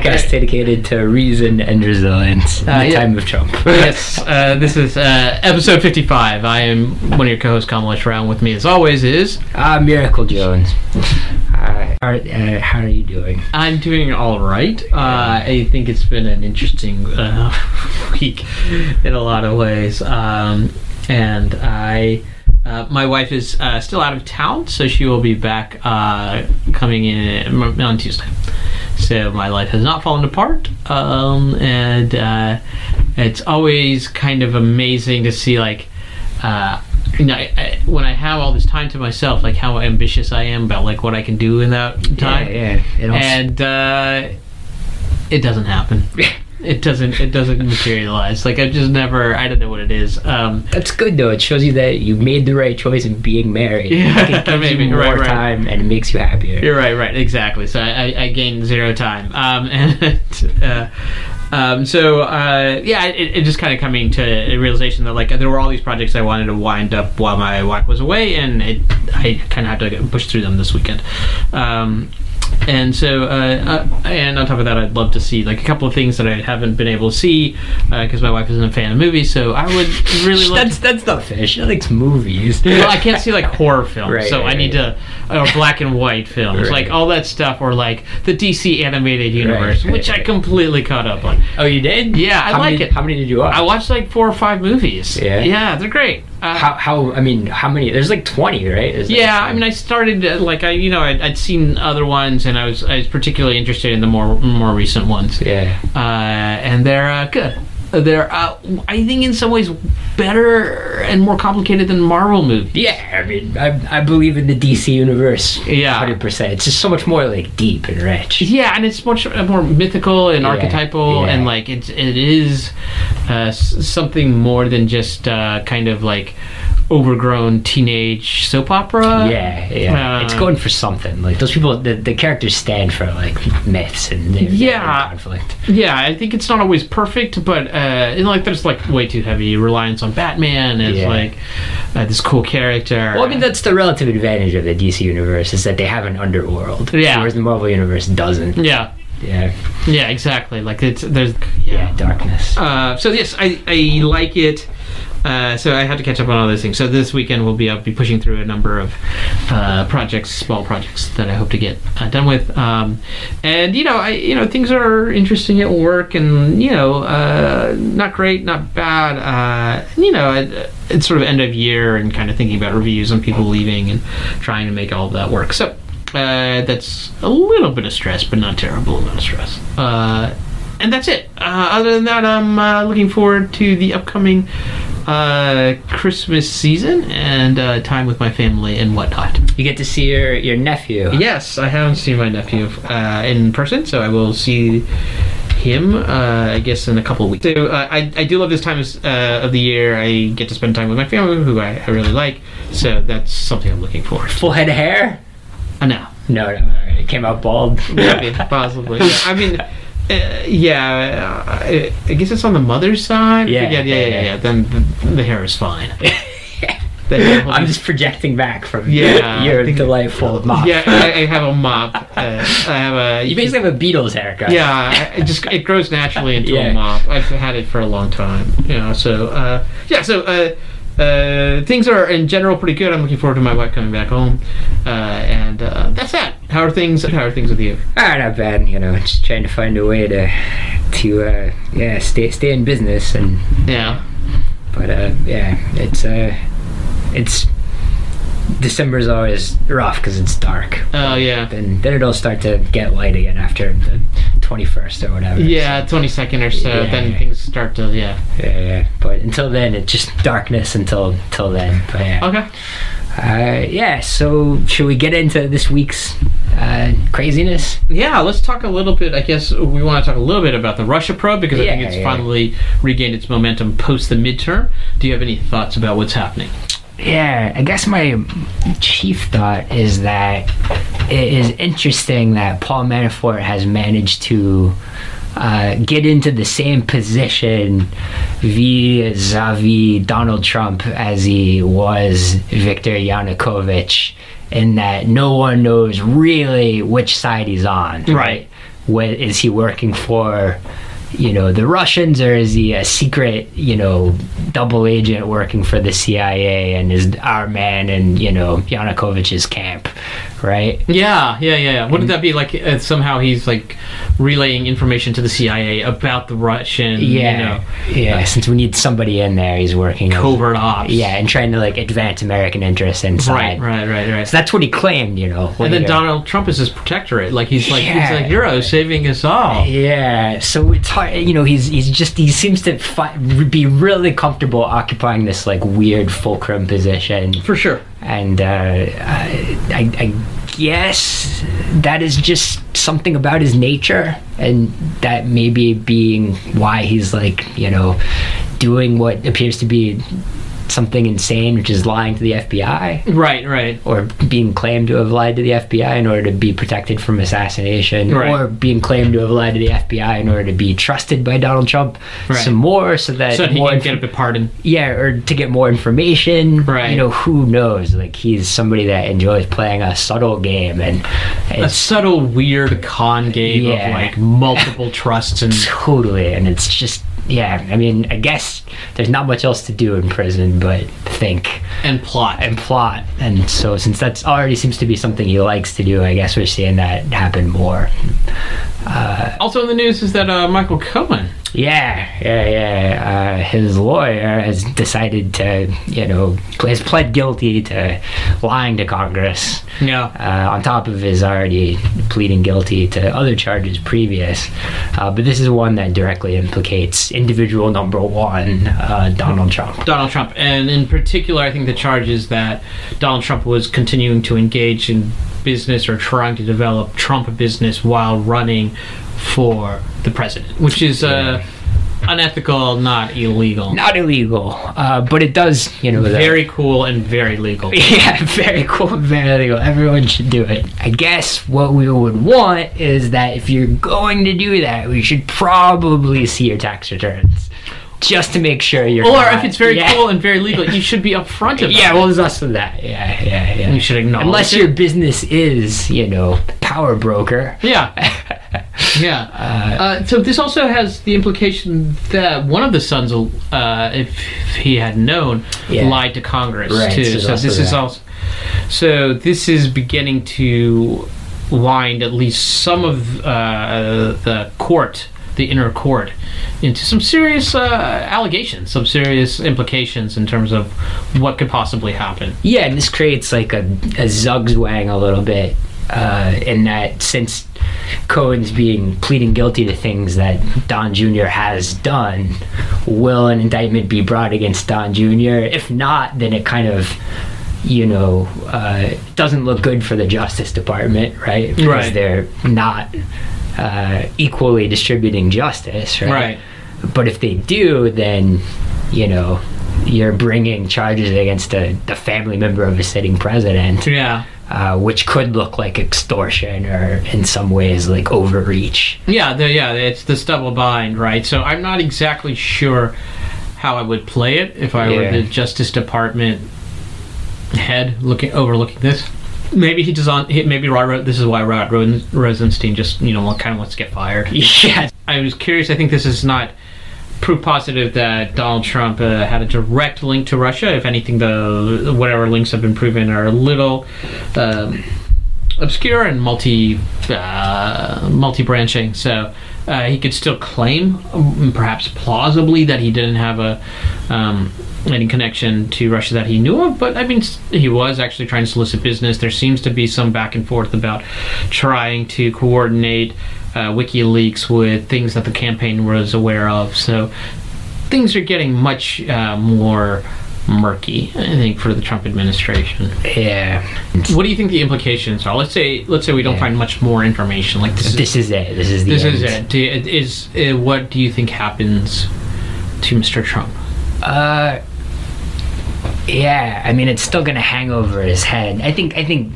podcast dedicated to reason and resilience in Uh, the yeah. time of Trump. yes, uh, this is uh, episode 55. I am one of your co-hosts, Kamalesh Brown. With me, as always, is Ah, Miracle Jones. Uh, are, uh, how are you doing? I'm doing all right. Uh, I think it's been an interesting uh, week in a lot of ways, um, and I. Uh, my wife is uh, still out of town, so she will be back uh, coming in on Tuesday. So my life has not fallen apart, um, and uh, it's always kind of amazing to see like. Uh, you know, I, I, when I have all this time to myself, like how ambitious I am about like what I can do in that time Yeah, yeah. And uh, it doesn't happen. It doesn't. It doesn't materialize. Like I just never. I don't know what it is. Um, That's good though. It shows you that you made the right choice in being married. Yeah, it gives maybe. you more Right, right. time and it makes you happier. you're right. Right. Exactly. So I, I, I gained zero time. Um, and uh, um, so uh, yeah, it, it just kind of coming to a realization that like there were all these projects I wanted to wind up while my wife was away, and it, I kind of had to push through them this weekend. Um, and so, uh, uh, and on top of that, I'd love to see like a couple of things that I haven't been able to see because my wife isn't a fan of movies. So I would really love. That's that's not fair. She likes movies. well, I can't see like horror films, Right, so I right, need to, or black and white films, like all that stuff, or like the DC animated universe, which I completely caught up on. Oh, you did? Yeah, I how like many, it. How many did you watch? I watched like four or five movies. Yeah? yeah, they're great. Uh, How how I mean how many? There's like twenty, right? Is yeah, I mean, I started uh, like I, you know, I'd, I'd seen other ones, and I was I was particularly interested in the more more recent ones. yeah. uh, and they're uh, good. They're, uh, I think, in some ways, better and more complicated than Marvel movies. Yeah, I mean, I, I believe in the DC universe. Yeah. hundred percent. It's just so much more like deep and rich. Yeah, and it's much more mythical and Yeah, archetypal, yeah. and like it's it is uh, something more than just uh, kind of like overgrown teenage soap opera. Yeah, yeah. Uh, it's going for something. Like those people, the, the characters stand for like myths and they're, Yeah. conflict. Yeah, I think it's not always perfect, but uh, you know, like there's like way too heavy reliance on Batman as Yeah. like uh, this cool character. Well, I mean, that's the relative advantage of the DC universe is that they have an underworld. Yeah. Whereas the Marvel universe doesn't. yeah, Yeah. yeah, exactly. Like it's there's Yeah. Darkness. Uh, so yes, I, I like it. Uh, so I had to catch up on all those things. So this weekend we'll be I'll be pushing through a number of uh, projects, small projects that I hope to get uh, done with. Um, and you know, I you know things are interesting at work, and you know, uh, not great, not bad. Uh, you know, it, it's sort of end of year and kind of thinking about reviews and people leaving and trying to make all of that work. So that's a little bit of stress, but not terrible amount of stress. And that's it. Uh, other than that, I'm uh, looking forward to the upcoming uh, Christmas season and uh, time with my family and whatnot. You get to see your, your nephew. Yes, I haven't seen my nephew uh, in person, so I will see him, uh, I guess, in a couple of weeks. So uh, I, I do love this time of, uh, of the year. I get to spend time with my family, who I, I really like. So that's something I'm looking forward to. Full head of hair? Uh, no. No, no. alright, It came out bald. Maybe, possibly. Yeah, I mean, uh, yeah, uh, I, I guess it's on the mother's side. Yeah, yeah, yeah, yeah. yeah, yeah. Then the, the hair is fine. Hair I'm be- just projecting back from Yeah, your I delightful mop. Yeah, I, I have a mop. Uh, I have a. You basically have a Beatles haircut. Yeah, I- it just it grows naturally into Yeah. a mop. I've had it for a long time. You know, so uh, yeah, so. Uh, uh, things are in general pretty good. I'm looking forward to my wife coming back home, uh, and uh, that's that. How are things? How are things with you? Ah, not bad. You know, just trying to find a way to, to uh, yeah, stay stay in business and Yeah, but uh, yeah, it's uh, it's December's always rough because it's dark. oh yeah, Then then it'll start to get light again after the twenty first or whatever. yeah. Twenty second or so, Yeah. then things start to yeah. yeah, yeah. But until then, it's just darkness until until then. But yeah, Okay. uh, yeah. So should we get into this week's uh, craziness? Yeah, let's talk a little bit. I guess we want to talk a little bit about the Russia probe because I think it's yeah. finally regained its momentum post the midterm. Do you have any thoughts about what's happening? Yeah, I guess my chief thought is that it is interesting that Paul Manafort has managed to uh, get into the same position vis-a-vis Donald Trump as he was Viktor Yanukovych, in that no one knows really which side he's on. Right. what is he working for? You know the Russians, or is he a secret, you know, double agent working for the CIA and is our man in you know Yanukovych's camp, right? Yeah, yeah, yeah. yeah. Wouldn't that be like uh, somehow he's like relaying information to the CIA about the Russian, Yeah, you know, yeah. Since we need somebody in there, he's working. covert ops? Yeah, and trying to like advance American interests inside. right, right, right, right. So that's what he claimed, you know. and then. Donald Trump is his protectorate. Like he's like Yeah. he's a hero saving us all. Yeah, so it's hard. You know, he's he's just he seems to fi- be really comfortable occupying this like weird fulcrum position, For sure. and uh, I, I, I guess that is just something about his nature, and that maybe being why he's like you know doing what appears to be something insane, which is lying to the FBI. Right, right. or being claimed to have lied to the FBI in order to be protected from assassination, Right. or being claimed to have lied to the FBI in order to be trusted by Donald Trump Right. some more, so that So that he more can inf- get a bit pardon. yeah, or to get more information. Right. You know, who knows? Like he's somebody that enjoys playing a subtle game, and A subtle, weird con game Yeah. of like multiple trusts and totally, and it's just yeah. I mean, I guess there's not much else to do in prison but think. and plot. and plot. And so, since that's already seems to be something he likes to do, I guess we're seeing that happen more. Also in the news is that uh, Michael Cohen. Yeah, yeah, yeah. Uh, his lawyer has decided to, you know, has pled guilty to lying to Congress. Yeah. Uh, on top of his already pleading guilty to other charges previous, uh, but this is one that directly implicates individual number one, uh, Donald Trump. Donald Trump, and in particular, I think the charge is that Donald Trump was continuing to engage in business or trying to develop Trump business while running for the president, which is uh, unethical, not illegal. Not illegal, uh, but it does, you know, the- Very cool and very legal. Yeah, very cool, very legal. Everyone should do it. I guess what we would want is that if you're going to do that, we should probably see your tax returns. Just to make sure you're Or not- if it's very yeah. cool and very legal, you should be upfront about Yeah, it. Yeah, well, there's also that. Yeah, yeah, yeah. You should acknowledge Unless it. your business is, you know, power broker. Yeah. Yeah. Uh, so this also has the implication that one of the sons, uh, if he had known, Yeah. lied to Congress Right, too. so there's So also this is also. So this is beginning to wind at least some of uh, the court, the inner court, into some serious uh, allegations, some serious implications in terms of what could possibly happen. Yeah, and this creates like a, a zugzwang a little bit uh, in that since Cohen's being pleading guilty to things that Don Jr. has done, will an indictment be brought against Don Jr.? If not, then it kind of you know uh, doesn't look good for the Justice Department, right? Because Right. they're not uh, equally distributing justice, right? Right. But if they do, then you know you're bringing charges against a, the family member of a sitting president, Yeah. Uh, which could look like extortion or in some ways like overreach. Yeah, the, yeah, it's this double bind, right? So I'm not exactly sure how I would play it if I were the Justice Department head looking overlooking this. Maybe he does on. he- Maybe Rod. Ro- This is why Rod Rosen- Rosenstein just you know kind of wants to get fired. Yeah, I was curious. I think this is not proof positive that Donald Trump uh, had a direct link to Russia. If anything, the whatever links have been proven are a little um, obscure and multi uh, multi branching. So uh, he could still claim, um, perhaps plausibly, that he didn't have a um, any connection to Russia that he knew of. But I mean, he was actually trying to solicit business. There seems to be some back and forth about trying to coordinate uh, WikiLeaks with things that the campaign was aware of. So things are getting much uh, more murky, I think, for the Trump administration. yeah. What do you think the implications are? Let's say, let's say we don't Yeah. find much more information. Like this is This is it. This is the this end. is it. Do, is uh, what do you think happens to Mr. Trump? Uh, yeah. I mean, it's still gonna hang over his head. I think. I think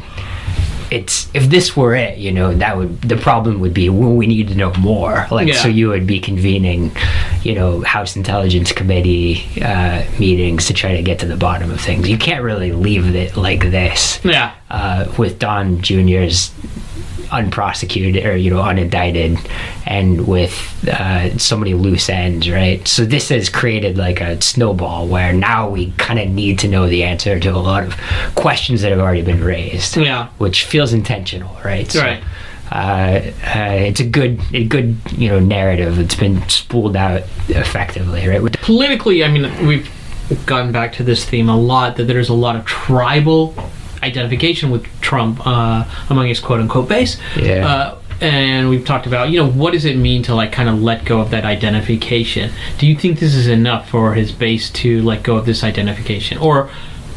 it's if this were it, you know, that would the problem would be well, we need to know more. Like, Yeah. so you would be convening, you know, House Intelligence Committee uh, meetings to try to get to the bottom of things. You can't really leave it like this Yeah, uh, with Don Jr.'s unprosecuted or you know unindicted and with uh, so many loose ends right so this has created like a snowball where now we kind of need to know the answer to a lot of questions that have already been raised Yeah. which feels intentional right So, Right. uh, uh, it's a good a good you know narrative it's been spooled out effectively right politically, I mean, we've gotten back to this theme a lot that there's a lot of tribal identification with Trump uh, among his quote unquote base. Yeah. Uh, and we've talked about, you know, what does it mean to like kind of let go of that identification? Do you think this is enough for his base to let go of this identification, or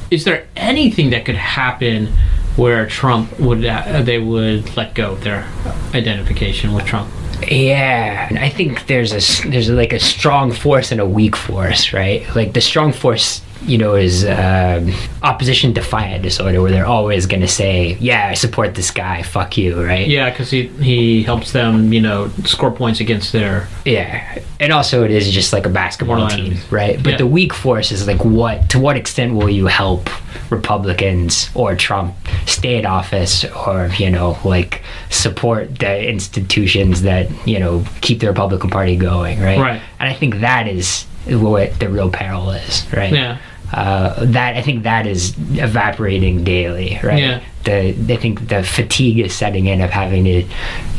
is there anything that could happen where Trump would uh, they would let go of their identification with Trump? Yeah, and I think there's a there's like a strong force and a weak force, right? Like the strong force, you know, is um, opposition defiant disorder, where they're always going to say, "Yeah, I support this guy. Fuck you," right? Yeah, because he he helps them, you know, score points against their Yeah, and also it is just like a basketball team, right? But Yeah. the weak force is like what? To what extent will you help Republicans or Trump stay in office, or you know, like support the institutions that you know keep the Republican Party going, right? Right. And I think that is what the real peril is, right? Yeah. Uh, that I think that is evaporating daily, right? Yeah. The I think the fatigue is setting in of having to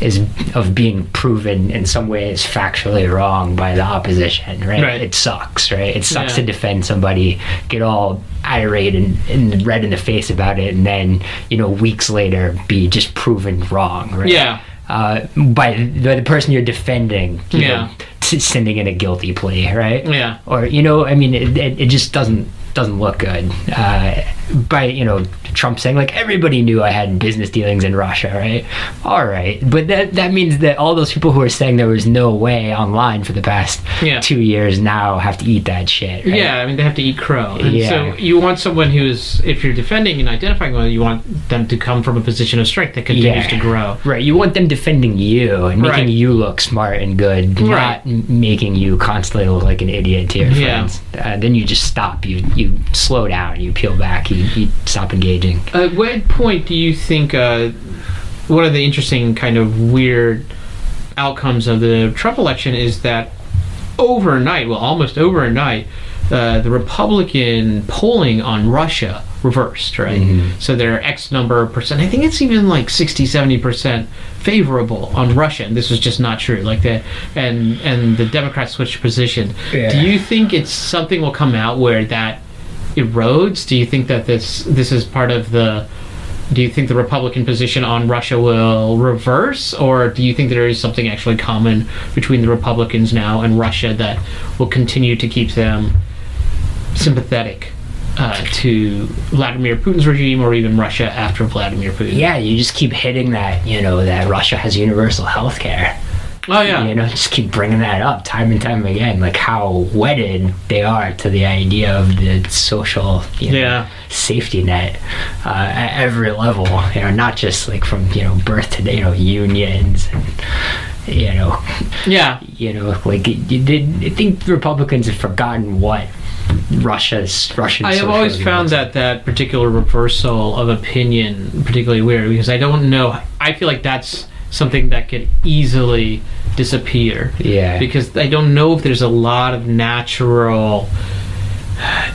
is of being proven in some ways factually wrong by the opposition, right? Right. It sucks, right? It sucks Yeah. to defend somebody, get all irate and, and red in the face about it, and then you know weeks later be just proven wrong, right? Yeah. Uh, by the, the person you're defending, you Yeah. know, t- sending in a guilty plea, right? Yeah. or you know i mean it, it, it just doesn't doesn't look good uh, by you know trump saying like everybody knew i had business dealings in russia right all right but that that means that all those people who are saying there was no way online for the past Yeah. two years now have to eat that shit right? Yeah, I mean they have to eat crow, and Yeah. so you want someone who's, if you're defending and identifying one, you want them to come from a position of strength that continues Yeah. to grow. Right, you want them defending you and making Right. you look smart and good, Right. not m- making you constantly look like an idiot to your Yeah. friends. Uh, then you just stop. You you slow down. You peel back. You, you stop engaging. At what point do you think uh, one of the interesting kind of weird outcomes of the Trump election is that overnight, well, almost overnight, uh, the Republican polling on Russia reversed, right? Mhm. So they're X number of percent. I think it's even like 60, 70 percent favorable on Russia, and this was just not true. Like that, and and the Democrats switched position. Yeah. Do you think it's something will come out where that erodes? Do you think that this this is part of the do you think the Republican position on Russia will reverse, or do you think there is something actually common between the Republicans now and Russia that will continue to keep them sympathetic uh, to Vladimir Putin's regime or even Russia after Vladimir Putin? Yeah, you just keep hitting that. You know that Russia has universal health care. Oh yeah. You know, just keep bringing that up time and time again, like how wedded they are to the idea of the social, you know, Yeah. safety net uh, at every level. You know, not just like from you know birth to you know unions and you know Yeah. you know like you did. I think Republicans have forgotten what Russia's Russian. I have always found that that particular reversal of opinion particularly weird because I don't know. I feel like that's something that could easily disappear. Yeah. Because I don't know if there's a lot of natural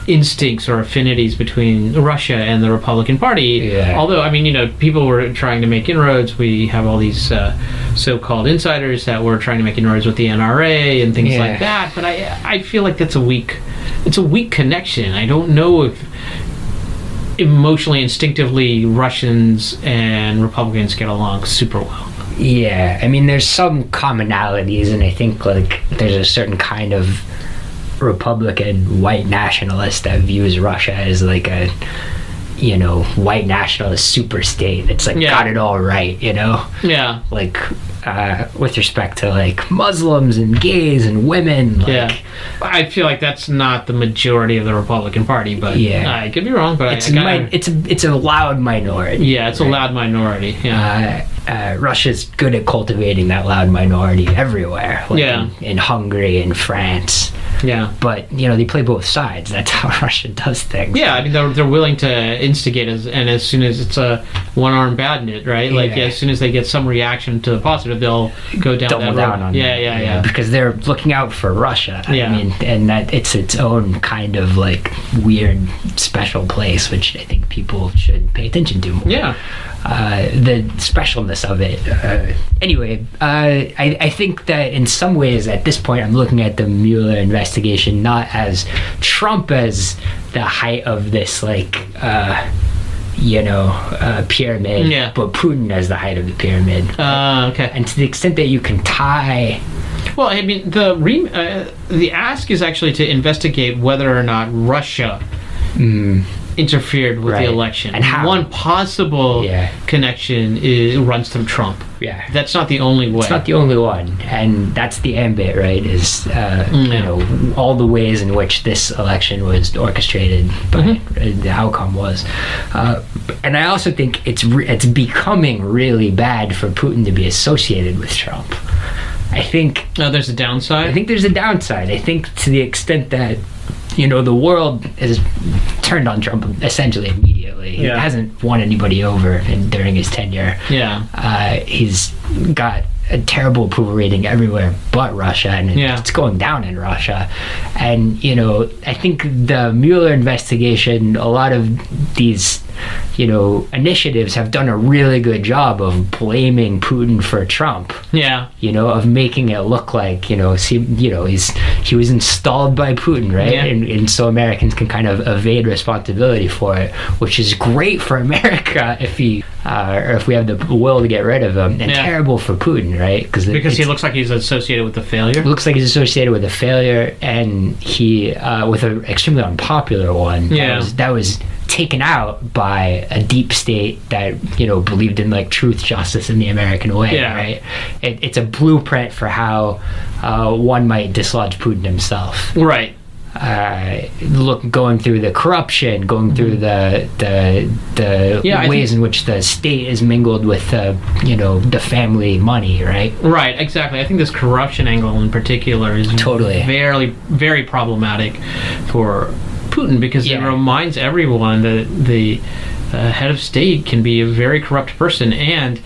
instincts or affinities between Russia and the Republican Party. Yeah. Although, I mean, you know, people were trying to make inroads. We have all these uh, so-called insiders that were trying to make inroads with the NRA and things Yeah. like that. But I, I feel like that's a weak, it's a weak connection. I don't know if emotionally, instinctively, Russians and Republicans get along super well. Yeah, I mean, there's some commonalities, and I think like there's a certain kind of Republican white nationalist that views Russia as like a, you know, white nationalist super state that's like Yeah. got it all right, you know, Yeah. like uh, with respect to like Muslims and gays and women. Like, Yeah, I feel like that's not the majority of the Republican Party, but Yeah. I could be wrong. But it's I, a I mi- it's a it's a loud minority. yeah, it's a loud minority. Yeah, uh, uh, Russia's good at cultivating that loud minority everywhere. Like Yeah. In, in Hungary and France. Yeah. But you know, they play both sides. That's how Russia does things. Yeah, I mean they're, they're willing to instigate as and as soon as it's a one arm bandit, right? Like Yeah. as soon as they get some reaction to the positive, they'll go down double that down road. on yeah, that. yeah, yeah, because they're looking out for Russia. Yeah. I mean, and that it's its own kind of like weird special place, which I think people should pay attention to more. Yeah. Uh, the specialness of it. Uh, anyway, uh, I, I think that in some ways at this point I'm looking at the Mueller investigation not as Trump as the height of this like uh, you know uh, pyramid, Yeah. but Putin as the height of the pyramid. Uh, okay. and to the extent that you can tie Well, I mean the re- uh, the ask is actually to investigate whether or not Russia interfered with Right. the election. And how? One possible Yeah. connection is, runs through Trump. yeah That's not the only way. it's not the only one and that's the ambit right is uh, Mm, you know all the ways in which this election was orchestrated by Mm-hmm. the outcome was uh, and i also think it's re- it's becoming really bad for putin to be associated with trump i think Oh, there's a downside. I think there's a downside. I think to the extent that you know the world has turned on Trump essentially immediately. He Yeah. hasn't won anybody over in, during his tenure. yeah. Uh, he's got a terrible approval rating everywhere but Russia, and Yeah. it's going down in Russia. And you know, I think the Mueller investigation, a lot of these, you know, initiatives have done a really good job of blaming Putin for Trump Yeah. you know, of making it look like, you know, see, you know, he's he was installed by Putin, right? Yeah. And, and so Americans can kind of evade responsibility for it, which is great for America if he uh, or if we have the will to get rid of him, and Yeah. terrible for Putin, right? Because because he looks like he's associated with the failure. looks like he's associated with a failure, and he uh, with an extremely unpopular one. Yeah. that was, that was taken out by a deep state that you know believed in like truth, justice, and the American way. Yeah. Right. It, it's a blueprint for how uh, one might dislodge Putin himself. Right. Uh, look, going through the corruption, going through the the the Mm-hmm. Yeah, ways in which the state is mingled with the you know the family money, right? Right, exactly. I think this corruption angle in particular is Totally. very, very problematic for Putin because it reminds everyone that the uh, head of state can be a very corrupt person, and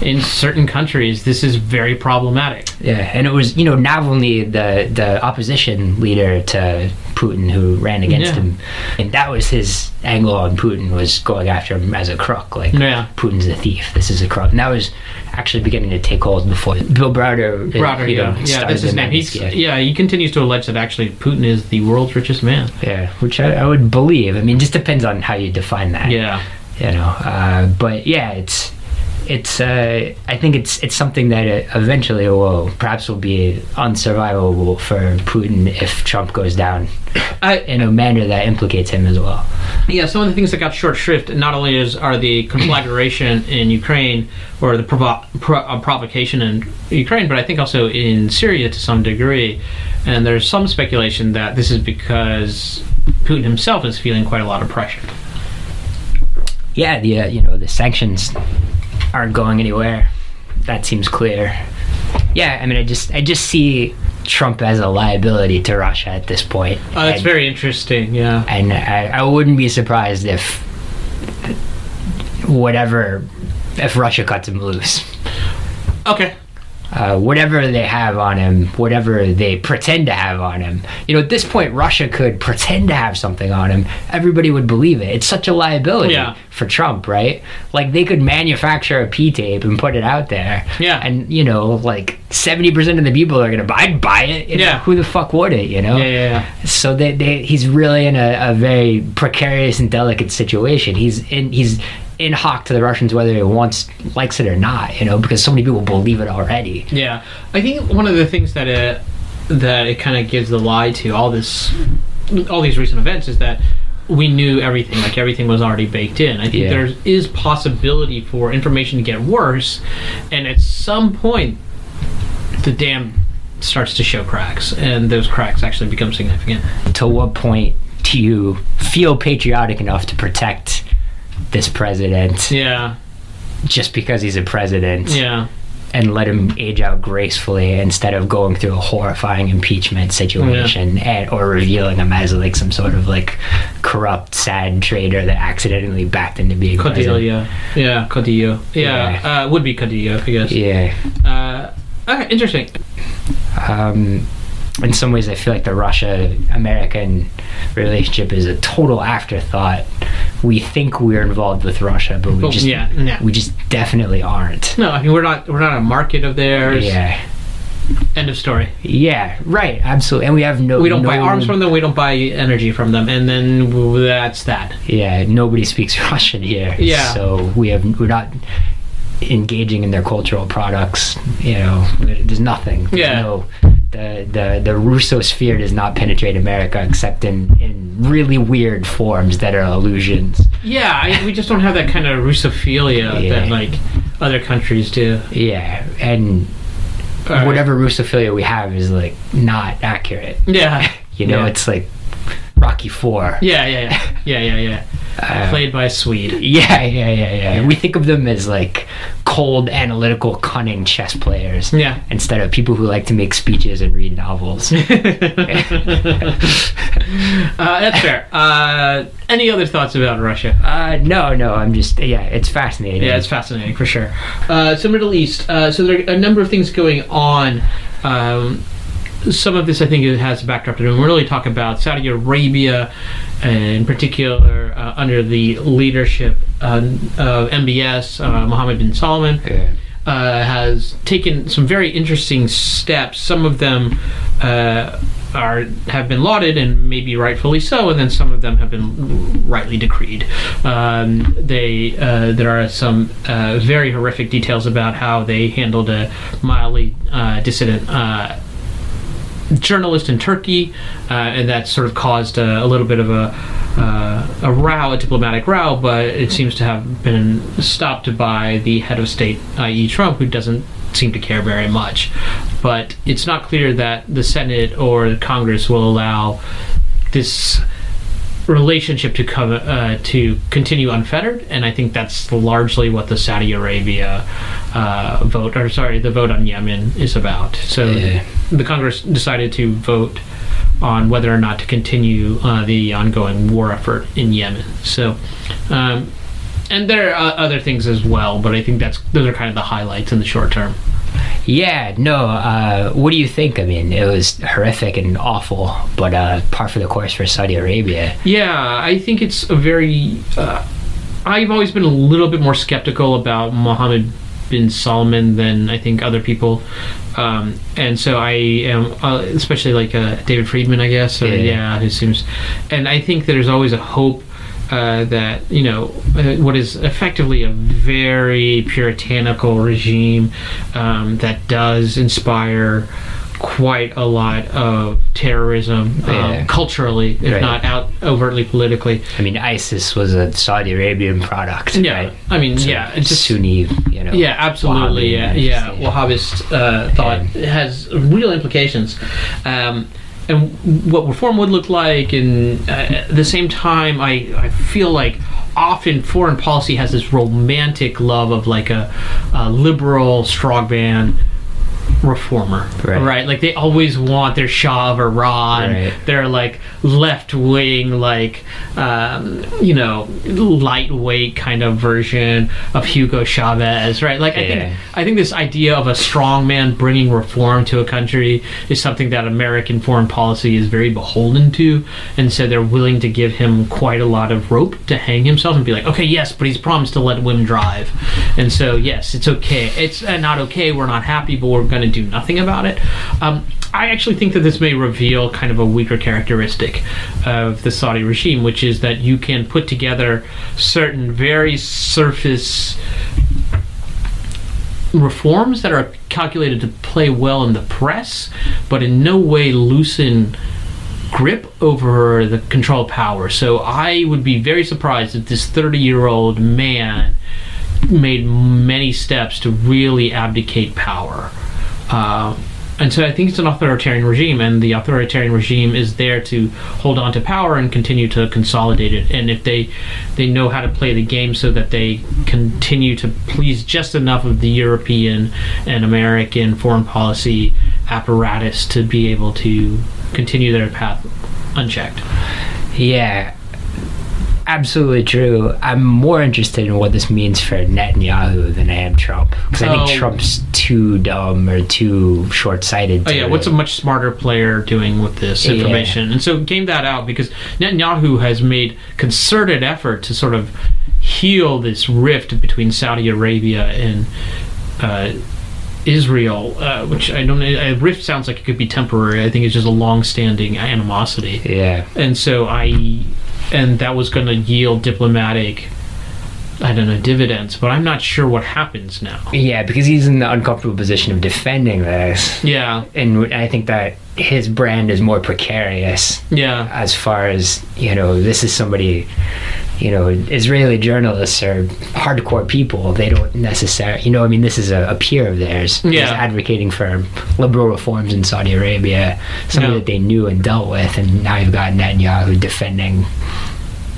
in certain countries, this is very problematic. Yeah, and it was you know Navalny, the the opposition leader to Putin, who ran against Yeah. him, and that was his angle on Putin was going after him as a crook, like Yeah. Putin's a thief. This is a crook, and that was actually beginning to take hold before Bill Browder. uh, Browder, you know, yeah, yeah, that's his name. He's, yeah, he continues to allege that actually Putin is the world's richest man. yeah, which I, I would believe. I mean, just depends on how you define that. Yeah, you know uh, but yeah it's it's uh, I think it's it's something that uh, eventually will perhaps will be unsurvivable for Putin if Trump goes down I, in a manner that implicates him as well. Yeah, some of the things that got short shrift not only is are the conflagration in Ukraine or the provo- pro- uh, provocation in Ukraine, but I think also in Syria to some degree. And there's some speculation that this is because Putin himself is feeling quite a lot of pressure. Yeah, the uh, you know the sanctions aren't going anywhere. That seems clear. Yeah, I mean, I just I just see Trump as a liability to Russia at this point. Oh, that's And- very interesting. Yeah. and I, I wouldn't be surprised if whatever if Russia cuts him loose. Okay. Uh, whatever they have on him, whatever they pretend to have on him. You know, at this point, Russia could pretend to have something on him. Everybody would believe it. It's such a liability Yeah. for Trump, right? Like they could manufacture a P tape and put it out there. Yeah. And you know, like seventy percent of the people are gonna buy. I'd buy it. You know, Yeah. Who the fuck would it? You know. Yeah, yeah, yeah. So they, they, he's really in a, a very precarious and delicate situation. He's in he's in hock to the Russians whether he wants likes it or not, you know, because so many people believe it already. Yeah, I think one of the things that it that it kind of gives the lie to all this, all these recent events is that we knew everything, like everything was already baked in. I think Yeah. there is possibility for information to get worse, and at some point, the dam starts to show cracks, and those cracks actually become significant. To what point do you feel patriotic enough to protect this president Yeah, just because he's a president? yeah, and let him age out gracefully instead of going through a horrifying impeachment situation and or revealing him as like some sort of like corrupt sad traitor that accidentally backed into being president. Cordelia. Yeah, Caudillo. Yeah, Uh, would be Caudillo, I guess. Yeah. Uh, okay, interesting. Um, in some ways, I feel like the Russia American relationship is a total afterthought. We think we're involved with Russia, but we But just yeah, yeah. we just definitely aren't. No, I mean we're not we're not a market of theirs. Yeah, End of story. yeah, right, absolutely. And we have no. We don't buy arms from them. We don't buy energy from them, and then that's that. Yeah, nobody speaks Russian here. Yeah. So we have we're not engaging in their cultural products. You know, there's nothing. There's Yeah. No, the the the Russosphere does not penetrate America except in in really weird forms that are illusions. Yeah, I, we just don't have that kind of Russophilia Yeah. that like other countries do. Yeah, and Alright. whatever Russophilia we have is like not accurate. Yeah. You know, Yeah. it's like Rocky Four. Yeah, yeah, yeah, yeah, yeah, yeah. Uh, Played by a Swede. Yeah, yeah, yeah, yeah. We think of them as like cold, analytical, cunning chess players. Yeah. Instead of people who like to make speeches and read novels. uh, that's fair. Uh, any other thoughts about Russia? uh, no, no, I'm just, yeah, it's fascinating. Yeah, it's fascinating for sure. Uh, so Middle East. Uh, so there are a number of things going on. Um, some of this, I think, it has a backdrop to it. And we really talk about Saudi Arabia, and in particular, uh, under the leadership uh, of MBS, uh, Mohammed bin Salman. Yeah. uh, has taken some very interesting steps. Some of them uh, are have been lauded and maybe rightfully so, and then some of them have been rightly decreed. Um, they uh, there are some uh, very horrific details about how they handled a mildly uh, dissident. Journalist in Turkey, uh, and that sort of caused a, a little bit of a uh, a row, a diplomatic row. But it seems to have been stopped by the head of state, i.e., Trump, who doesn't seem to care very much. But it's not clear that the Senate or Congress will allow this relationship to come uh, to continue unfettered, and I think that's largely what the Saudi Arabia uh, vote, or sorry, the vote on Yemen is about. So Yeah. the Congress decided to vote on whether or not to continue uh, the ongoing war effort in Yemen. So. Um, and there are other things as well, but I think that's those are kind of the highlights in the short term. Yeah, no, uh, what do you think? I mean, it was horrific and awful, but uh, par for the course for Saudi Arabia. Yeah, I think it's a very. Uh, I've always been a little bit more skeptical about Mohammed bin Salman than I think other people, um, and so I am, uh, especially like uh, David Friedman, I guess. Or, Yeah. yeah, who seems, and I think there's always a hope. Uh, that you know uh, what is effectively a very puritanical regime um, that does inspire quite a lot of terrorism um, Yeah. culturally, if Right. not out overtly politically. I mean, ISIS was a Saudi Arabian product. Yeah, right? I mean, So yeah, it's just Sunni, you know. yeah, absolutely, yeah, Wahhabi yeah. manifestation. Wahhabist uh, thought And- has real implications. Um, and what reform would look like, and uh, at the same time, I, I feel like often foreign policy has this romantic love of like a, a liberal strongman reformer, Right. Like they always want their Shah of Iran, Right. their like left wing, like um, you know, lightweight kind of version of Hugo Chavez, right? Like I think I think this idea of a strong man bringing reform to a country is something that American foreign policy is very beholden to, and so they're willing to give him quite a lot of rope to hang himself and be like, okay, yes, but he's promised to let women drive, and so yes, it's okay. It's uh, not okay. We're not happy, but we're going to do nothing about it. Um, I actually think that this may reveal kind of a weaker characteristic of the Saudi regime, which is that you can put together certain very surface reforms that are calculated to play well in the press, but in no way loosen grip over the control power. So I would be very surprised if this 30 year old man made many steps to really abdicate power. Uh, and so I think it's an authoritarian regime, and the authoritarian regime is there to hold on to power and continue to consolidate it. And if they they know how to play the game so that they continue to please just enough of the European and American foreign policy apparatus to be able to continue their path unchecked. Yeah, absolutely true. I'm more interested in what this means for Netanyahu than I am Trump because I think Trump's too dumb or too short-sighted. Oh yeah, what's a much smarter player doing with this Yeah. information? And so game that out because Netanyahu has made concerted effort to sort of heal this rift between Saudi Arabia and uh, Israel, uh, which I don't. A rift sounds like it could be temporary. I think it's just a long-standing animosity, yeah, and so I, and that was going to yield diplomatic. I don't know dividends, but I'm not sure what happens now. yeah, because he's in the uncomfortable position of defending this, Yeah, and I think that his brand is more precarious yeah, as far as you know. This is somebody. You know, Israeli journalists are hardcore people. They don't necessarily, you know, I mean, this is a, a peer of theirs. who's Yeah. advocating for liberal reforms in Saudi Arabia, something that they knew and dealt with, and now you've got Netanyahu defending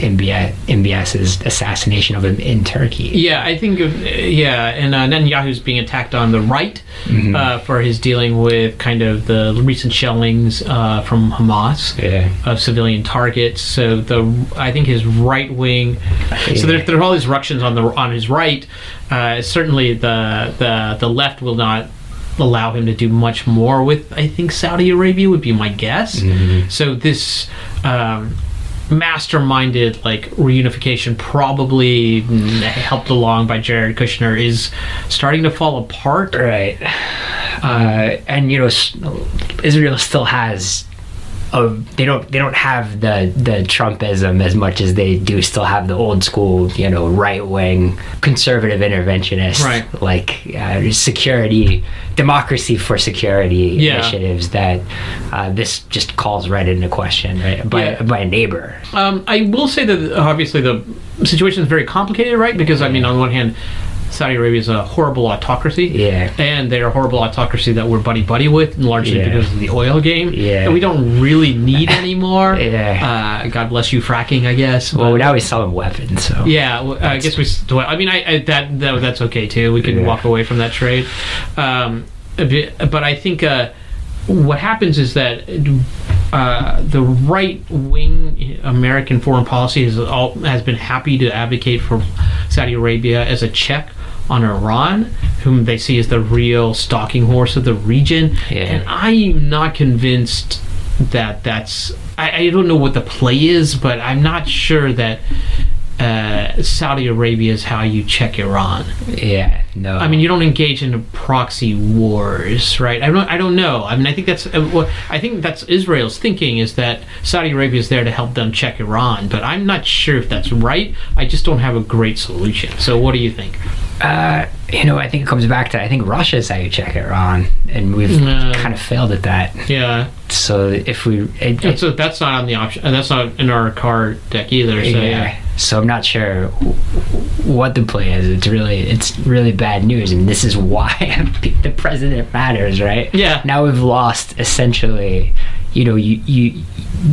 MBS, MBS's assassination of him in Turkey. Yeah, I think, of- yeah, and uh, Netanyahu's being attacked on the right Mm-hmm. uh, for his dealing with kind of the recent shellings uh, from Hamas Yeah. of civilian targets. So the I think his right wing. So Yeah. there, there are all these ructions on the on his right. Uh, certainly, the the the left will not allow him to do much more with. I think Saudi Arabia would be my guess. Mhm. So this. Um, masterminded like reunification probably helped along by jared kushner is starting to fall apart Right. Uh, and you know, Israel still has. They don't. They don't have the the Trumpism as much as they do still have the old school, you know, right wing conservative interventionist, Right. like uh, security, democracy for security Yeah. initiatives that uh, this just calls right into question, right? By Yeah. by a neighbor. Um, I will say that obviously the situation is very complicated, right? Because I mean, on one hand, Saudi Arabia is a horrible autocracy, Yeah. and they're a horrible autocracy that we're buddy buddy with, largely Yeah. because of the oil game, Yeah. that we don't really need anymore. Yeah. Uh, God bless you, fracking, I guess. Well, but- now we sell them weapons, so yeah, well, I guess we. I mean, I, I that, that that's okay too. We can Yeah. walk away from that trade, um, but I think uh, what happens is that uh, the right wing American foreign policy has all has been happy to advocate for Saudi Arabia as a check on Iran, whom they see as the real stalking horse of the region, Yeah. and I'm not convinced that that's. I, I don't know what the play is, but I'm not sure that uh, Saudi Arabia is how you check Iran. yeah, no. I mean, you don't engage in proxy wars, right? I don't. I don't know. I mean, I think that's. Uh, I think that's Israel's thinking is that Saudi Arabia is there to help them check Iran, but I'm not sure if that's right. I just don't have a great solution. So, what do you think? Uh, you know, I think it comes back to I think Russia's how you check Iran, and we've No. kind of failed at that. Yeah, So if we, it, and so that's not on the option. And that's not in our card deck either. So yeah. yeah. So I'm not sure what the play is. It's really, it's really bad news, and this is why the president matters, right? Yeah. Now we've lost essentially. You know, you you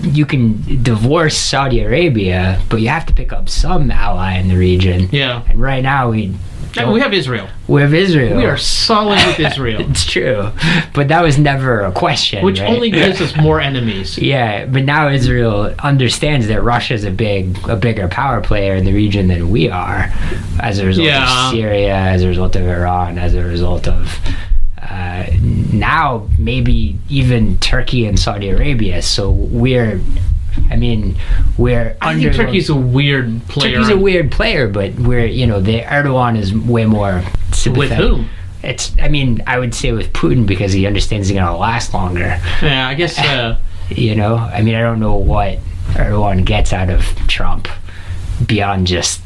you can divorce Saudi Arabia, but you have to pick up some ally in the region. Yeah. And right now we We have Israel. we have Israel. We are solid with Israel, It's true, but that was never a question. which right? only gives us more enemies. Yeah, but now Israel understands that Russia's a big, a bigger power player in the region than we are, as a result Yeah. of Syria, as a result of Iran, as a result of uh, now maybe even Turkey and Saudi Arabia. So we're, I mean, we're I think Turkey's a weird player. Turkey's a weird player, but we're you know the Erdogan is way more with sympathetic. whom? It's I mean I would say with Putin because he understands he's gonna last longer. Yeah, I guess. Uh, You know, I mean, I don't know what Erdogan gets out of Trump beyond just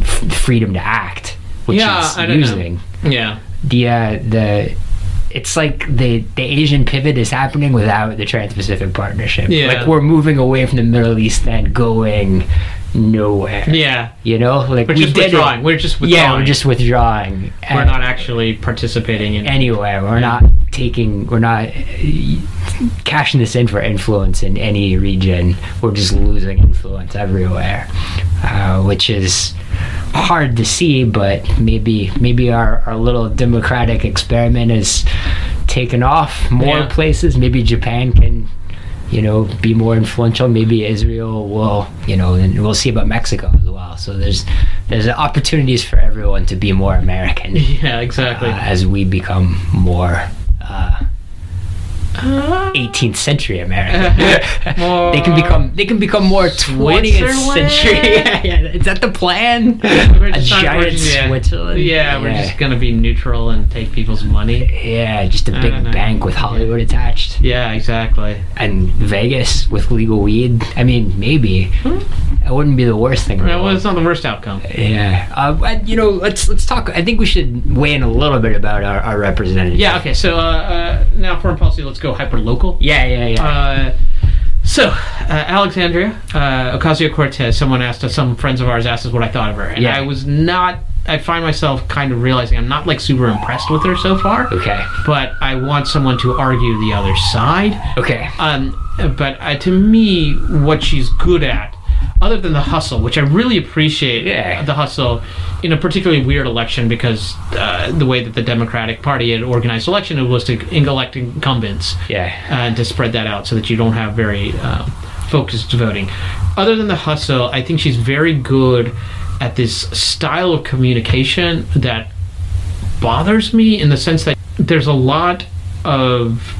f- freedom to act, which Yeah, he's I don't know. yeah. The uh, the it's like the the Asian pivot is happening without the Trans-Pacific Partnership. Yeah. Like we're moving away from the Middle East and going nowhere. Yeah. You know, like We're we just it. withdrawing. We're just withdrawing. Yeah, we're just withdrawing. We're not actually participating in. anywhere. We're not taking we're not uh, cashing this in for influence in any region. We're just losing influence everywhere, uh, which is hard to see. But maybe maybe our, our little democratic experiment is taken off more Yeah. places. Maybe Japan can you know, be more influential. Maybe Israel will, you know, and we'll see about Mexico as well. So there's there's opportunities for everyone to be more American Yeah, exactly. uh, as we become more uh, Uh, 18th century American. More they can become they can become more 20th century. yeah, yeah. Is that the plan? we're A giant yeah. Switzerland. Yeah, we're just gonna be neutral and take people's money. yeah, just a big bank with Hollywood attached. Yeah, exactly. and Vegas with legal weed. I mean, maybe hmm? It wouldn't be the worst thing. in Well, it's not the worst outcome. Yeah, uh, you know, let's let's talk. I think we should weigh in a little bit about our, our representative. Yeah. Okay. So uh, uh, now foreign policy. Let's go hyper local. yeah, yeah, yeah. Uh, so, uh, Alexandria uh, Ocasio Cortez. Someone asked us. Some friends of ours asked us what I thought of her, and Yeah. I was not. I find myself kind of realizing I'm not like super impressed with her so far. okay, But I want someone to argue the other side. okay. Um, but uh, to me, what she's good at, other than the hustle, which I really appreciate Yeah. the hustle in a particularly weird election because uh, the way that the Democratic Party had organized election it was to elect incumbents Yeah, and to spread that out so that you don't have very uh, focused voting. Other than the hustle, I think she's very good at this style of communication that bothers me in the sense that there's a lot of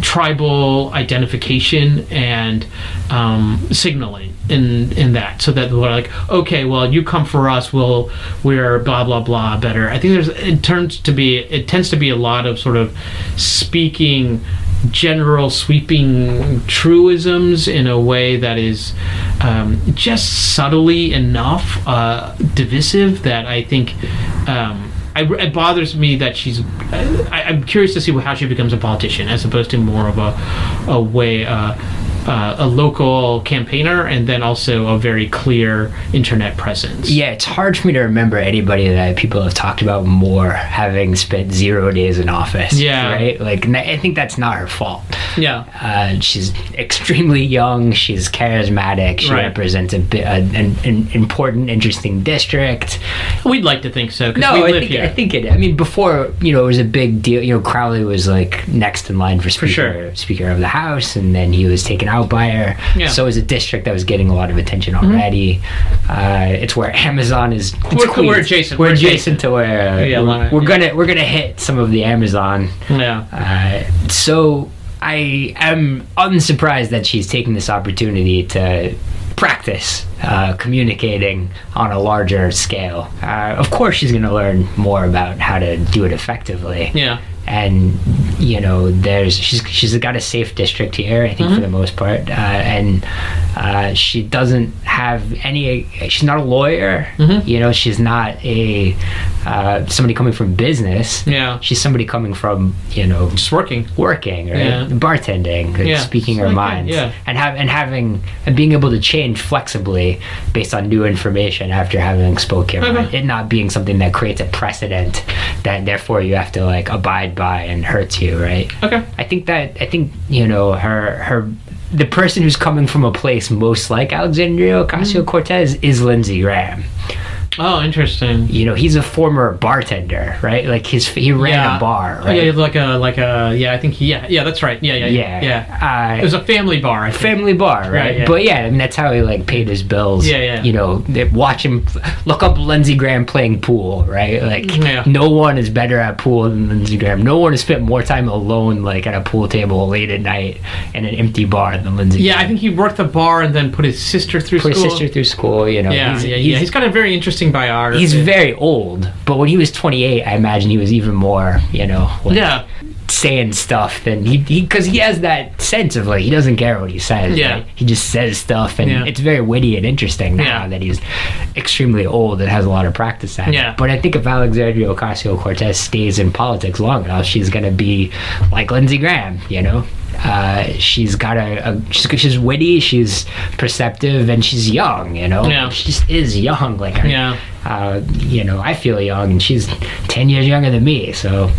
tribal identification and um, signaling in in that. So that we're like okay well you come for us we'll we're blah blah blah better. I think there's it turns to be it tends to be a lot of sort of speaking general sweeping truisms in a way that is um, just subtly enough uh, divisive that I think um, I, it bothers me that she's. I, I'm curious to see how she becomes a politician as opposed to more of a a way. Uh, uh, a local campaigner and then also a very clear internet presence. yeah. It's hard for me to remember anybody that people have talked about more having spent zero days in office. Yeah. right. Like, I think that's not her fault. Yeah. Uh, she's extremely young. She's charismatic. She Right. represents a, a an, an important, interesting district. We'd like to think so because No, we I live think here. I think it. I mean, before you know, it was a big deal. You know, Crowley was like next in line for speaker, sure. speaker of the House, and then he was taken out by. Yeah. Mm-hmm. So it was a district that was getting a lot of attention already. Uh, it's where Amazon is. it's We're- Queens. we're adjacent, We're, we're adjacent to where uh, Yeah, we're, line- we're yeah. gonna we're gonna hit some of the Amazon. yeah. Uh, so I am unsurprised that she's taking this opportunity to practice uh, communicating on a larger scale. Uh, of course, she's going to learn more about how to do it effectively. Yeah. And you know, there's she's she's got a safe district here, I think, for the most part, uh, and uh, she doesn't have any. She's not a lawyer. You know, she's not a uh, somebody coming from business. Yeah. She's somebody coming from you know Just working. working, right? Yeah. Bartending, like Yeah. speaking It's her like mind, yeah. and have and having and being able to change flexibly based on new information after having spoken, Okay. right? it not being something that creates a precedent that therefore you have to like abide by and hurts you, right? Okay. I think that I think you know her her the person who's coming from a place most like Alexandria Ocasio Cortez is Lindsey Graham. Oh, interesting. You know, he's a former bartender, right? Like his he ran Yeah. a bar, Oh, right? yeah, like a like a yeah. I think yeah yeah that's right. Yeah yeah yeah, yeah. Uh, It was a family bar. I think. family bar, right? Right, yeah. But yeah, I mean that's how he like paid his bills. Yeah, yeah. You know, they- watch him look up Lindsey Graham playing pool, right? Like Yeah. no one is better at pool than Lindsey Graham. No one has spent more time alone, like at a pool table late at night in an empty bar than Lindsey. Yeah, I think he worked the bar and then put his sister through school. put his sister through school. You know, yeah, he's, yeah, he's, yeah. He's got a very interesting biography. he's very old, but when he was 28, I imagine he was even more, you know, like, yeah, saying stuff than he because he, has that sense of like he doesn't care what he says. Yeah. right? he just says stuff, and Yeah. it's very witty and interesting now Yeah. that he's extremely old and has a lot of practice at Yeah. it. But I think if Alexandria Ocasio Cortez stays in politics long enough, she's gonna be like Lindsey Graham, you know. Uh, she's got a, a she's, she's witty, she's perceptive, and she's young. You know, Yeah. she just is young. Like, I- Yeah. uh, you know, I feel young, and she's ten years younger than me. So,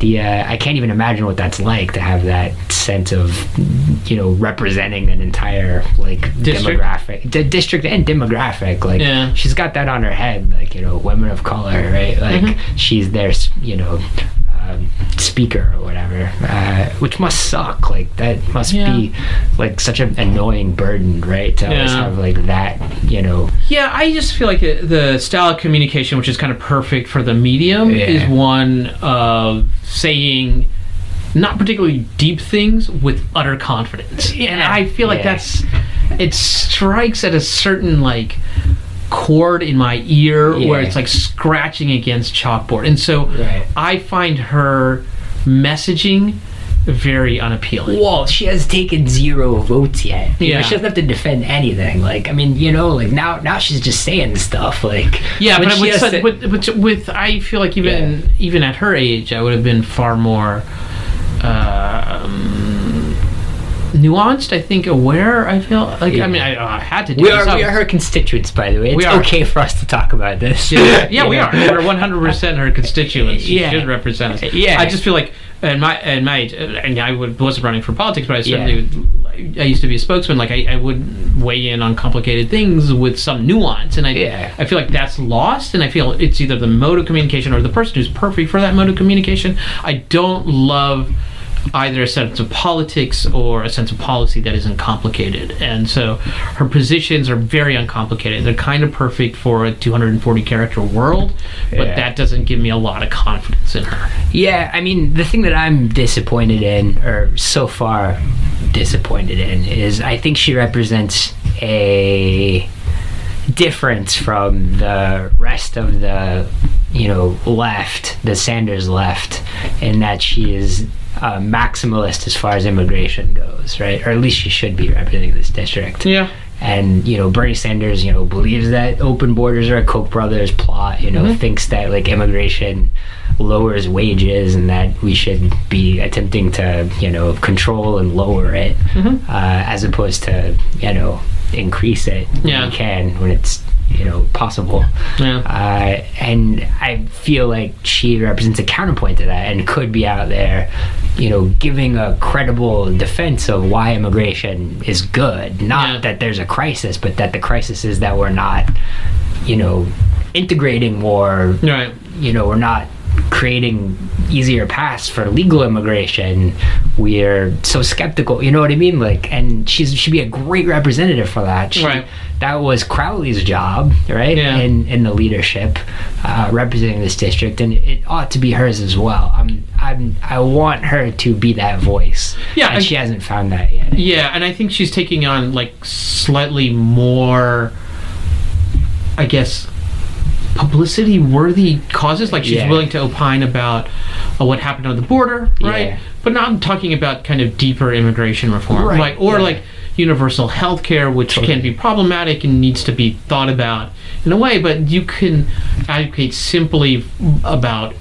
the uh, I can't even imagine what that's like to have that sense of, you know, representing an entire like District? demographic, d- district and demographic. Like, Yeah. she's got that on her head. Like, you know, women of color, right? Like, Mm-hmm. she's there. you know. Um, speaker or whatever, uh, which must suck. Like that must Yeah. be like such an annoying burden, right? To always have like that, you know, Yeah, I just feel like the, the style of communication, which is kind of perfect for the medium, Yeah. is one of saying not particularly deep things with utter confidence. And Yeah. I feel like Yeah. that's it strikes at a certain like chord in my ear where it's like scratching against chalkboard. And so Right. I find her messaging very unappealing. Well, she has taken zero votes yet. You know, Yeah. she doesn't have to defend anything. Like, I mean, you know, like now, now she's just saying stuff. Like, Yeah, but with, to- with, with, with I feel like even even at her age, I would have been far more um, nuanced. I think aware. I feel like I mean I, uh, I had to do we this. are, we are her constituents, by the way. It's We are. okay for us to talk about this. Yeah, yeah, we know? are. We're one hundred percent her constituents. She Yeah. should represent us. Yeah. I just feel like, and my and my age, and I would, wasn't running for politics, but I certainly, Yeah. would, I used to be a spokesman. Like I, I would weigh in on complicated things with some nuance, and I, Yeah. I feel like that's lost. And I feel it's either the mode of communication or the person who's perfect for that mode of communication. I don't love either a sense of politics or a sense of policy that isn't complicated. And so her positions are very uncomplicated. They're kind of perfect for a 240 character world, but Yeah. that doesn't give me a lot of confidence in her. Yeah, I mean, the thing that I'm disappointed in, or so far disappointed in, is I think she represents a difference from the rest of the, you know, left, the Sanders left, in that she is a maximalist as far as immigration goes, right? Or at least she should be representing this district Yeah. and you know Bernie Sanders you know believes that open borders are a Koch brothers plot you know Mhm. thinks that like immigration lowers wages and that we should be attempting to you know control and lower it Mhm. uh, as opposed to you know increase it when we can when it's you know possible Yeah. uh, and I feel like she represents a counterpoint to that and could be out there, you know, giving a credible defense of why immigration is good. Not Yeah. that there's a crisis, but that the crisis is that we're not, you know, integrating more Right. you know, we're not creating easier paths for legal immigration. We're so skeptical, you know what I mean? Like, and she's she'd be a great representative for that. She, Right. That was Crowley's job, right? Yeah. In in the leadership, uh, representing this district, and it ought to be hers as well. I'm I'm I want her to be that voice. Yeah, and I- she hasn't found that yet. Yeah, and I think she's taking on like slightly more, I guess, publicity worthy causes. Like she's Yeah. willing to opine about uh, what happened on the border, right? Yeah. But now I'm talking about kind of deeper immigration reform, Right, like or yeah. like universal health care, which Totally. can be problematic and needs to be thought about in a way. But you can advocate simply about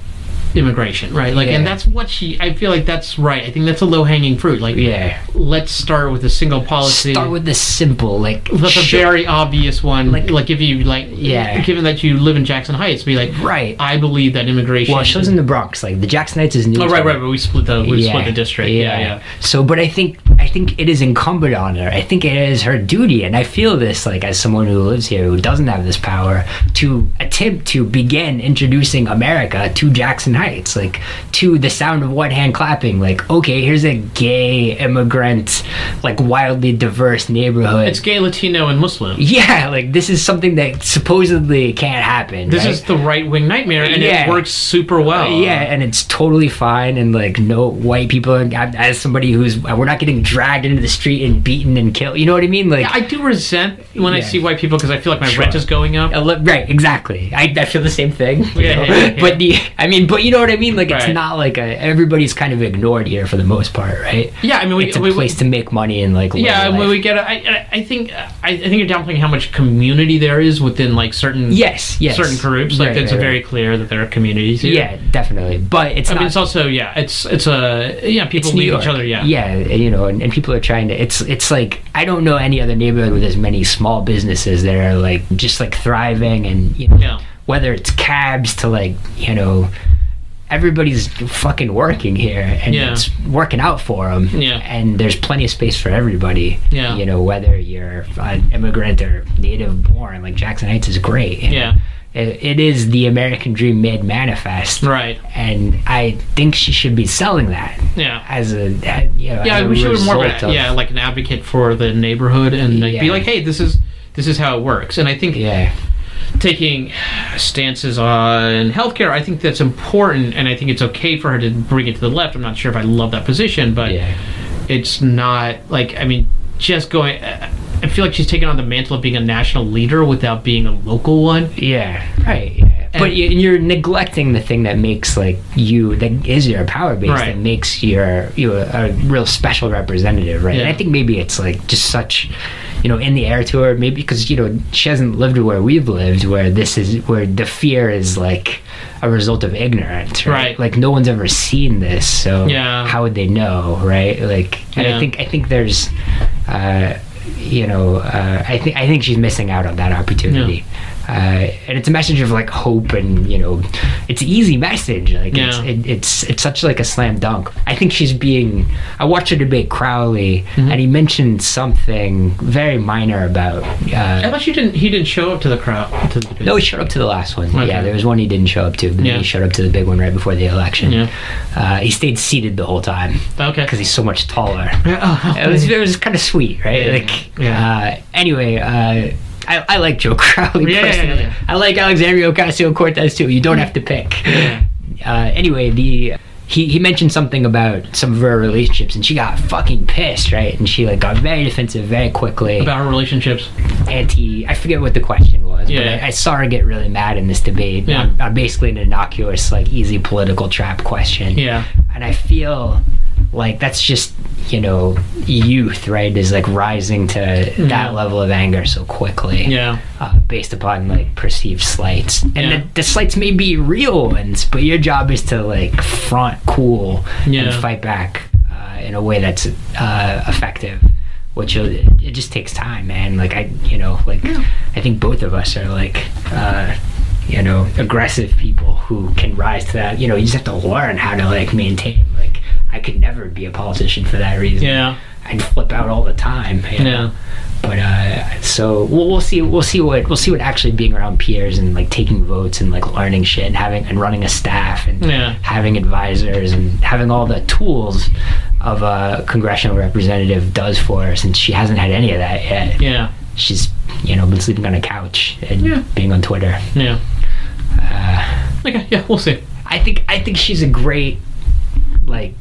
immigration, right? Like, and that's what she. I feel like that's right. I think that's a low hanging fruit. Like, Yeah. let's start with a single policy. Start with the simple, like That's a very obvious one. Like- Like, if you like, Yeah. Given that you live in Jackson Heights, be like, right. I believe that immigration. Well, she lives in the Bronx. Like the Jackson Heights is new. Oh, right, right. But we split the we split the district. Yeah, yeah. So, but I think I think it is incumbent on her. I think it is her duty, and I feel this like as someone who lives here who doesn't have this power to attempt to begin introducing America to Jackson Heights, like to the sound of one hand clapping. Like, okay, here's a gay immigrant, like wildly diverse neighborhood. It's gay, Latino, and Muslim. yeah, like this is something that supposedly can't happen. This right? is the right wing nightmare, and Yeah. it works super well. Uh, yeah, and it's totally fine, and like no white people. As somebody who's, we're not getting dragged into the street and beaten and killed. You know what I mean? Like, Yeah, I do resent when I see white people because I feel like my Sure. rent is going up. right, exactly. I, I feel the same thing. Yeah, yeah, yeah. But the, I mean, but you know what I mean? Like, it's not like a, everybody's kind of ignored here for the most part, right? Yeah, I mean, we, it's a we, place to make money money and like Yeah, when we get, I, I- I think, I, I think you're downplaying how much community there is within like certain yes, yes, certain groups. Like Right, it's right, very right. clear that there are communities here. yeah, definitely. But it's I not. mean, it's also yeah, it's it's a yeah, people meet each other. Yeah, yeah, you know, and, and people are trying to. It's it's like I don't know any other neighborhood with as many small businesses that are like just like thriving, and you know, Yeah. whether it's cabs to like you know. Everybody's fucking working here, and Yeah. it's working out for them. Yeah. and there's plenty of space for everybody. Yeah. you know, whether you're an immigrant or native born, like Jackson Heights is great. yeah, it, it is the American dream made manifest, right. and I think she should be selling that Yeah. as a you know, Yeah, as a we should be more of yeah, like an advocate for the neighborhood and like, be like, hey, this is this is how it works. And I think yeah taking stances on healthcare, I think that's important, and I think it's okay for her to bring it to the left. I'm not sure if I love that position, but yeah it's not like I mean, just going. I feel like she's taking on the mantle of being a national leader without being a local one. yeah right yeah. but you, you're neglecting the thing that makes like you that is your power base Right. that makes your you a, a real special representative right and I think maybe it's like just such you know in the air to her maybe because you know she hasn't lived where we've lived where this is where the fear is like a result of ignorance right, Right. like no one's ever seen this so Yeah. how would they know right like and Yeah. I think I think there's uh you know uh, I think I think she's missing out on that opportunity uh, and it's a message of like hope and you know it's an easy message like it's, it, it's it's such like a slam dunk I think she's being I watched her debate Crowley Mm-hmm. and he mentioned something very minor about I uh, thought she didn't. He didn't show up to the crowd. To the no, he showed up to the last one. Okay. Yeah, there was one he didn't show up to, but then Yeah. he showed up to the big one right before the election. Yeah. Uh, he stayed seated the whole time Okay. because he's so much taller. Yeah, it was it was kind of sweet, right? Yeah, like, yeah. Uh, anyway, uh, I, I like Joe Crowley Yeah, yeah, personally. yeah. I like Alexandria Ocasio Cortez too. You don't have to pick. Yeah. Uh, anyway, the he, he mentioned something about some of her relationships, and she got fucking pissed, right? And she like got very defensive very quickly. About her relationships. anti. I forget what the question was, Yeah. but I, I saw her get really mad in this debate. Yeah. On, on basically an innocuous, like easy political trap question. Yeah. And I feel like that's just you know youth, right? Is like rising to Yeah. that level of anger so quickly. Yeah. Uh, based upon like perceived slights, and Yeah. the, the slights may be real ones, but your job is to like front cool Yeah. and fight back uh, in a way that's uh, effective. Which it, it just takes time, man. Like I, you know, like I think both of us are like, uh, you know, aggressive people who can rise to that. You know, you just have to learn how to like maintain. I could never be a politician for that reason. Yeah. I'd flip out all the time. you know? Yeah. But uh, so we'll, we'll see. We'll see what we'll see what actually being around peers and like taking votes and like learning shit and having and running a staff and Yeah. having advisors and having all the tools of a congressional representative does for her. Since she hasn't had any of that yet, Yeah. she's you know been sleeping on a couch and Yeah. being on Twitter. Yeah. Uh, Okay. Yeah. We'll see. I think I think she's a great like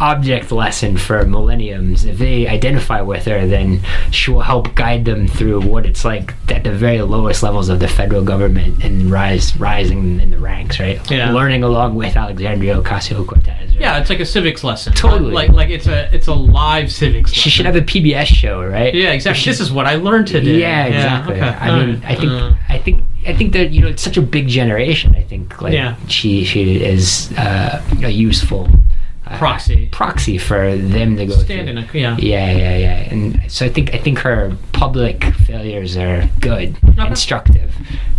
object lesson for millenniums. If they identify with her, then she will help guide them through what it's like at the very lowest levels of the federal government and rise rising in the ranks, right? Yeah. Learning along with Alexandria Ocasio Cortez. Right? Yeah, it's like a civics lesson. Totally. Like like it's a it's a live civics. She should have a PBS show, right? Yeah, exactly. This is what I learned today. Yeah, exactly. okay. I All mean, right. I think, Uh, I think, I think that you know, it's such a big generation. I think, like, Yeah. she she is uh, a useful Proxy. proxy for them to go stand through. in a yeah. Yeah, yeah, yeah. And so I think I think her public failures are good, Okay. instructive,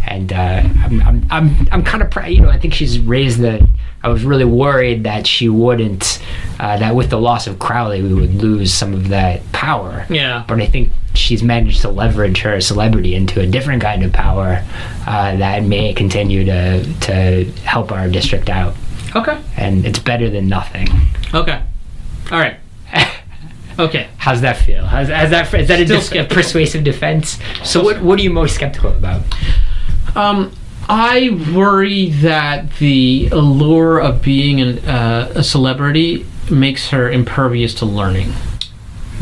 and uh, I'm I'm I'm, I'm kind of proud. You know, I think she's raised the. I was really worried that she wouldn't, uh, that with the loss of Crowley, we would lose some of that power. Yeah. But I think she's managed to leverage her celebrity into a different kind of power uh, that may continue to to help our district out, Okay. and it's better than nothing. Okay. All right. Okay. How's that feel? How's, how's that? Is that a, def- a persuasive defense? So what what are you most skeptical about? Um, I worry that the allure of being an, uh, a celebrity makes her impervious to learning.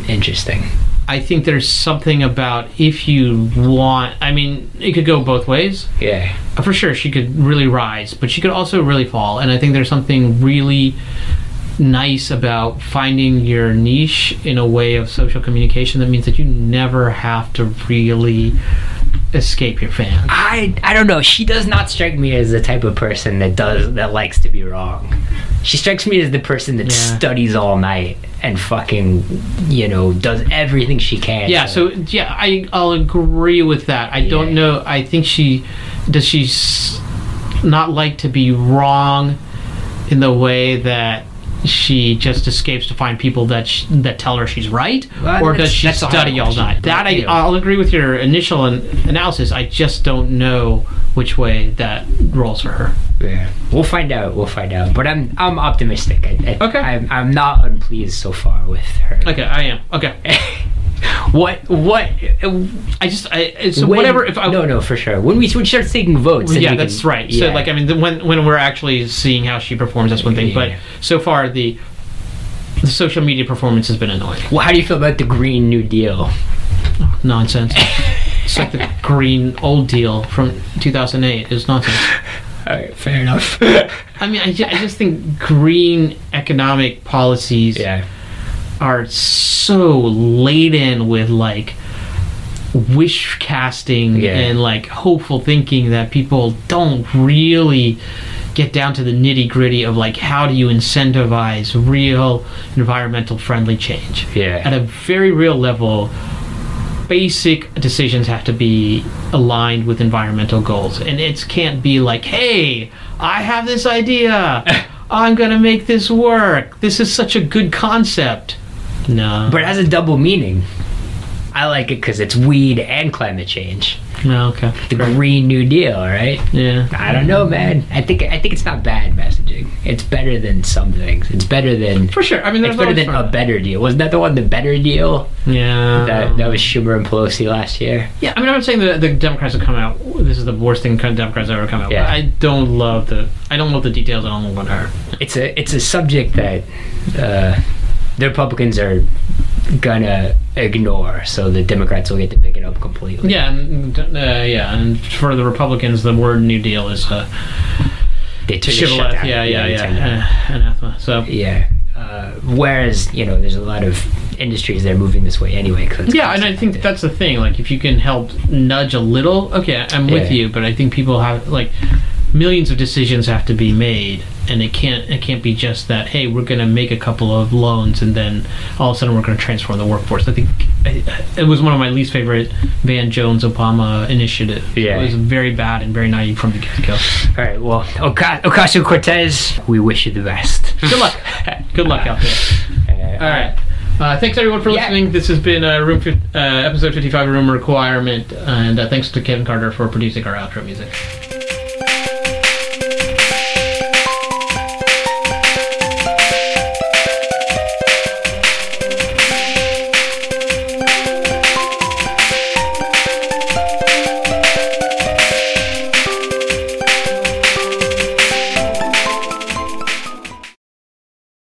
Interesting. I think there's something about if you want. I mean, it could go both ways. Yeah. Uh, For sure, she could really rise, but she could also really fall. And I think there's something really nice about finding your niche in a way of social communication that means that you never have to really escape your fans. I I don't know. She does not strike me as the type of person that does that likes to be wrong. She strikes me as the person that Yeah. studies all night and fucking you know does everything she can. Yeah, so yeah, I I'll agree with that. I don't know. I think she does she s- not like to be wrong in the way that she just escapes to find people that sh- that tell her she's right, Well, or does she that's a hard study all night? That I, I'll agree with your initial an- analysis. I just don't know which way that rolls for her. Yeah. we'll find out. We'll find out. But I'm I'm optimistic. I, I, Okay. I'm I'm not unpleased so far with her. Okay, I am. Okay, what what? Uh, I just I so when- whatever. If I no no for sure. When we when she starts taking votes, yeah, that's can- right. So like I mean, the, when when we're actually seeing how she performs, that's one thing. But so far, the the social media performance has been annoying. well, how do you feel about the Green New Deal? Nonsense. it's like the green old deal from 2008. It's nonsense. Right, fair enough. I mean, I, ju- I just think green economic policies yeah. are so laden with like wish casting Yeah. and like hopeful thinking that people don't really get down to the nitty gritty of like how do you incentivize real environmental friendly change Yeah. at a very real level basic decisions have to be aligned with environmental goals. And it can't be like hey i have this idea. I'm gonna make this work. This is such a good concept. No. But it has a double meaning. I like it because it's weed and climate change. No okay The Green New Deal, right? yeah I don't know, man. I think I think it's not bad messaging. It's better than some things. It's better than for sure i mean it's better than fun. a better deal. Wasn't that the one, the better deal? yeah That that was Schumer and Pelosi last year. yeah i mean i'm not saying that the democrats have come out this is the worst thing kind of democrats have ever come out Yeah. i don't love the i don't love the details i don't love her It's a it's a subject that uh, the Republicans are gonna ignore, so the Democrats will get to pick it up completely. yeah and, uh, yeah and for the republicans the word new deal is a they took shibboleth yeah yeah they yeah. Uh, anathema so Yeah. Uh, whereas you know, there's a lot of industries that are moving this way anyway. yeah, and I think that's the thing. Like, if you can help nudge a little, okay, I'm with Yeah. you. But I think people have like millions of decisions have to be made, and it can't it can't be just that. Hey, we're going to make a couple of loans, and then all of a sudden we're going to transform the workforce. I think I, it was one of my least favorite Van Jones Obama initiative. Yeah. it was very bad and very naive from the get go. All right. Well, Oca- Ocasio Cortez, we wish you the best. Good luck. Good luck out there. Uh, All right. Uh, thanks everyone for Yeah. listening. This has been uh, room fif- uh, episode 55 Room Requirement, and uh, thanks to Kevin Carter for producing our outro music.